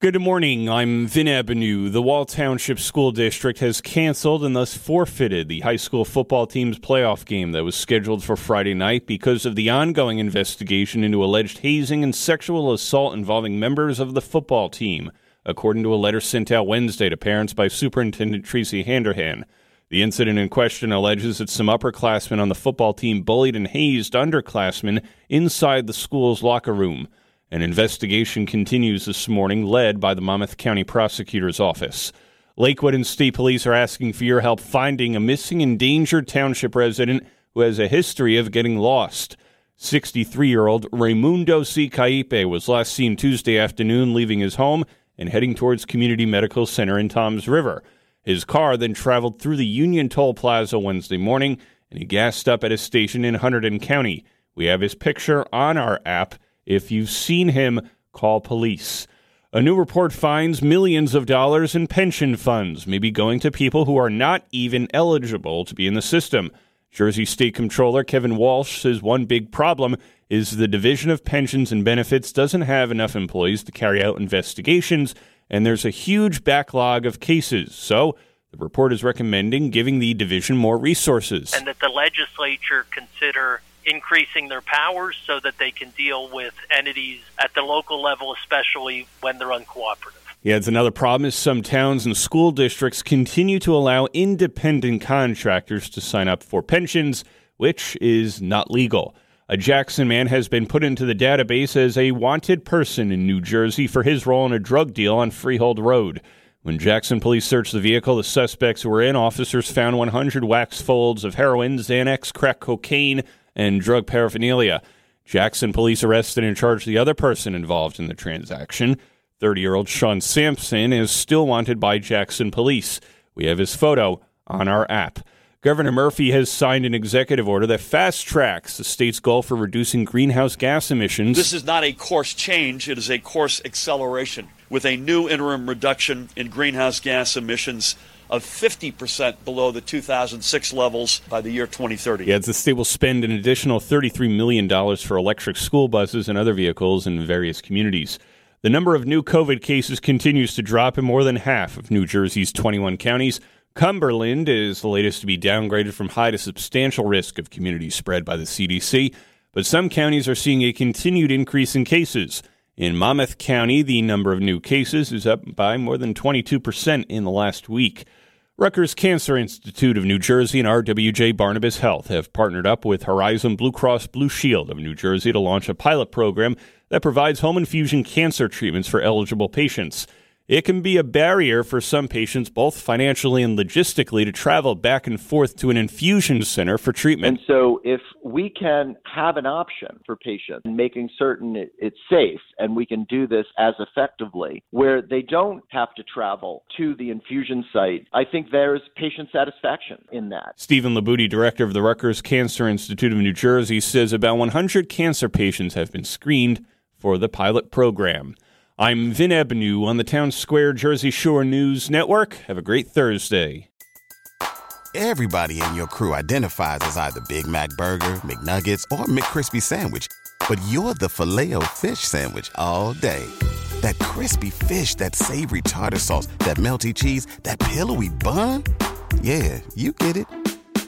Good morning. I'm Vin Ebenau. The Wall Township School District has canceled and thus forfeited the high school football team's playoff game that was scheduled for Friday night because of the ongoing investigation into alleged hazing and sexual assault involving members of the football team, according to a letter sent out Wednesday to parents by Superintendent Tracy Handerhan. The incident in question alleges that some upperclassmen on the football team bullied and hazed underclassmen inside the school's locker room. An investigation continues this morning, led by the Monmouth County Prosecutor's Office. Lakewood and State Police are asking for your help finding a missing endangered township resident who has a history of getting lost. 63 year old Raimundo C. Caipe was last seen Tuesday afternoon leaving his home and heading towards Community Medical Center in Toms River. His car then traveled through the Union Toll Plaza Wednesday morning and he gassed up at a station in Hunterdon County. We have his picture on our app if you've seen him, call police. A new report finds millions of dollars in pension funds may be going to people who are not even eligible to be in the system. Jersey State Comptroller Kevin Walsh says one big problem is the Division of Pensions and Benefits doesn't have enough employees to carry out investigations, and there's a huge backlog of cases. So, the report is recommending giving the division more resources. And that the legislature consider increasing their powers so that they can deal with entities at the local level, especially when they're uncooperative. Yeah, it's another problem is some towns and school districts continue to allow independent contractors to sign up for pensions, which is not legal. A Jackson man has been put into the database as a wanted person in New Jersey for his role in a drug deal on Freehold Road. When Jackson police searched the vehicle the suspects were in, officers found 100 wax folds of heroin, Xanax, crack cocaine, and drug paraphernalia. Jackson police arrested and charged the other person involved in the transaction. 30 year old Sean Sampson is still wanted by Jackson police. We have his photo on our app. Governor Murphy has signed an executive order that fast tracks the state's goal for reducing greenhouse gas emissions. This is not a course change, it is a course acceleration with a new interim reduction in greenhouse gas emissions of 50% below the 2006 levels by the year 2030. Yeah, the state will spend an additional $33 million for electric school buses and other vehicles in various communities. The number of new COVID cases continues to drop in more than half of New Jersey's 21 counties. Cumberland is the latest to be downgraded from high to substantial risk of community spread by the CDC, but some counties are seeing a continued increase in cases. In Monmouth County, the number of new cases is up by more than 22% in the last week. Rutgers Cancer Institute of New Jersey and RWJ Barnabas Health have partnered up with Horizon Blue Cross Blue Shield of New Jersey to launch a pilot program that provides home infusion cancer treatments for eligible patients. It can be a barrier for some patients, both financially and logistically, to travel back and forth to an infusion center for treatment. And so, if we can have an option for patients, making certain it's safe, and we can do this as effectively, where they don't have to travel to the infusion site, I think there's patient satisfaction in that. Stephen Libutti, director of the Rutgers Cancer Institute of New Jersey, says about 100 cancer patients have been screened for the pilot program. I'm Vin Ebenau on the Town Square Jersey Shore News Network. Have a great Thursday. Everybody in your crew identifies as either Big Mac Burger, McNuggets, or McCrispy Sandwich, but you're the filet fish Sandwich all day. That crispy fish, that savory tartar sauce, that melty cheese, that pillowy bun. Yeah, you get it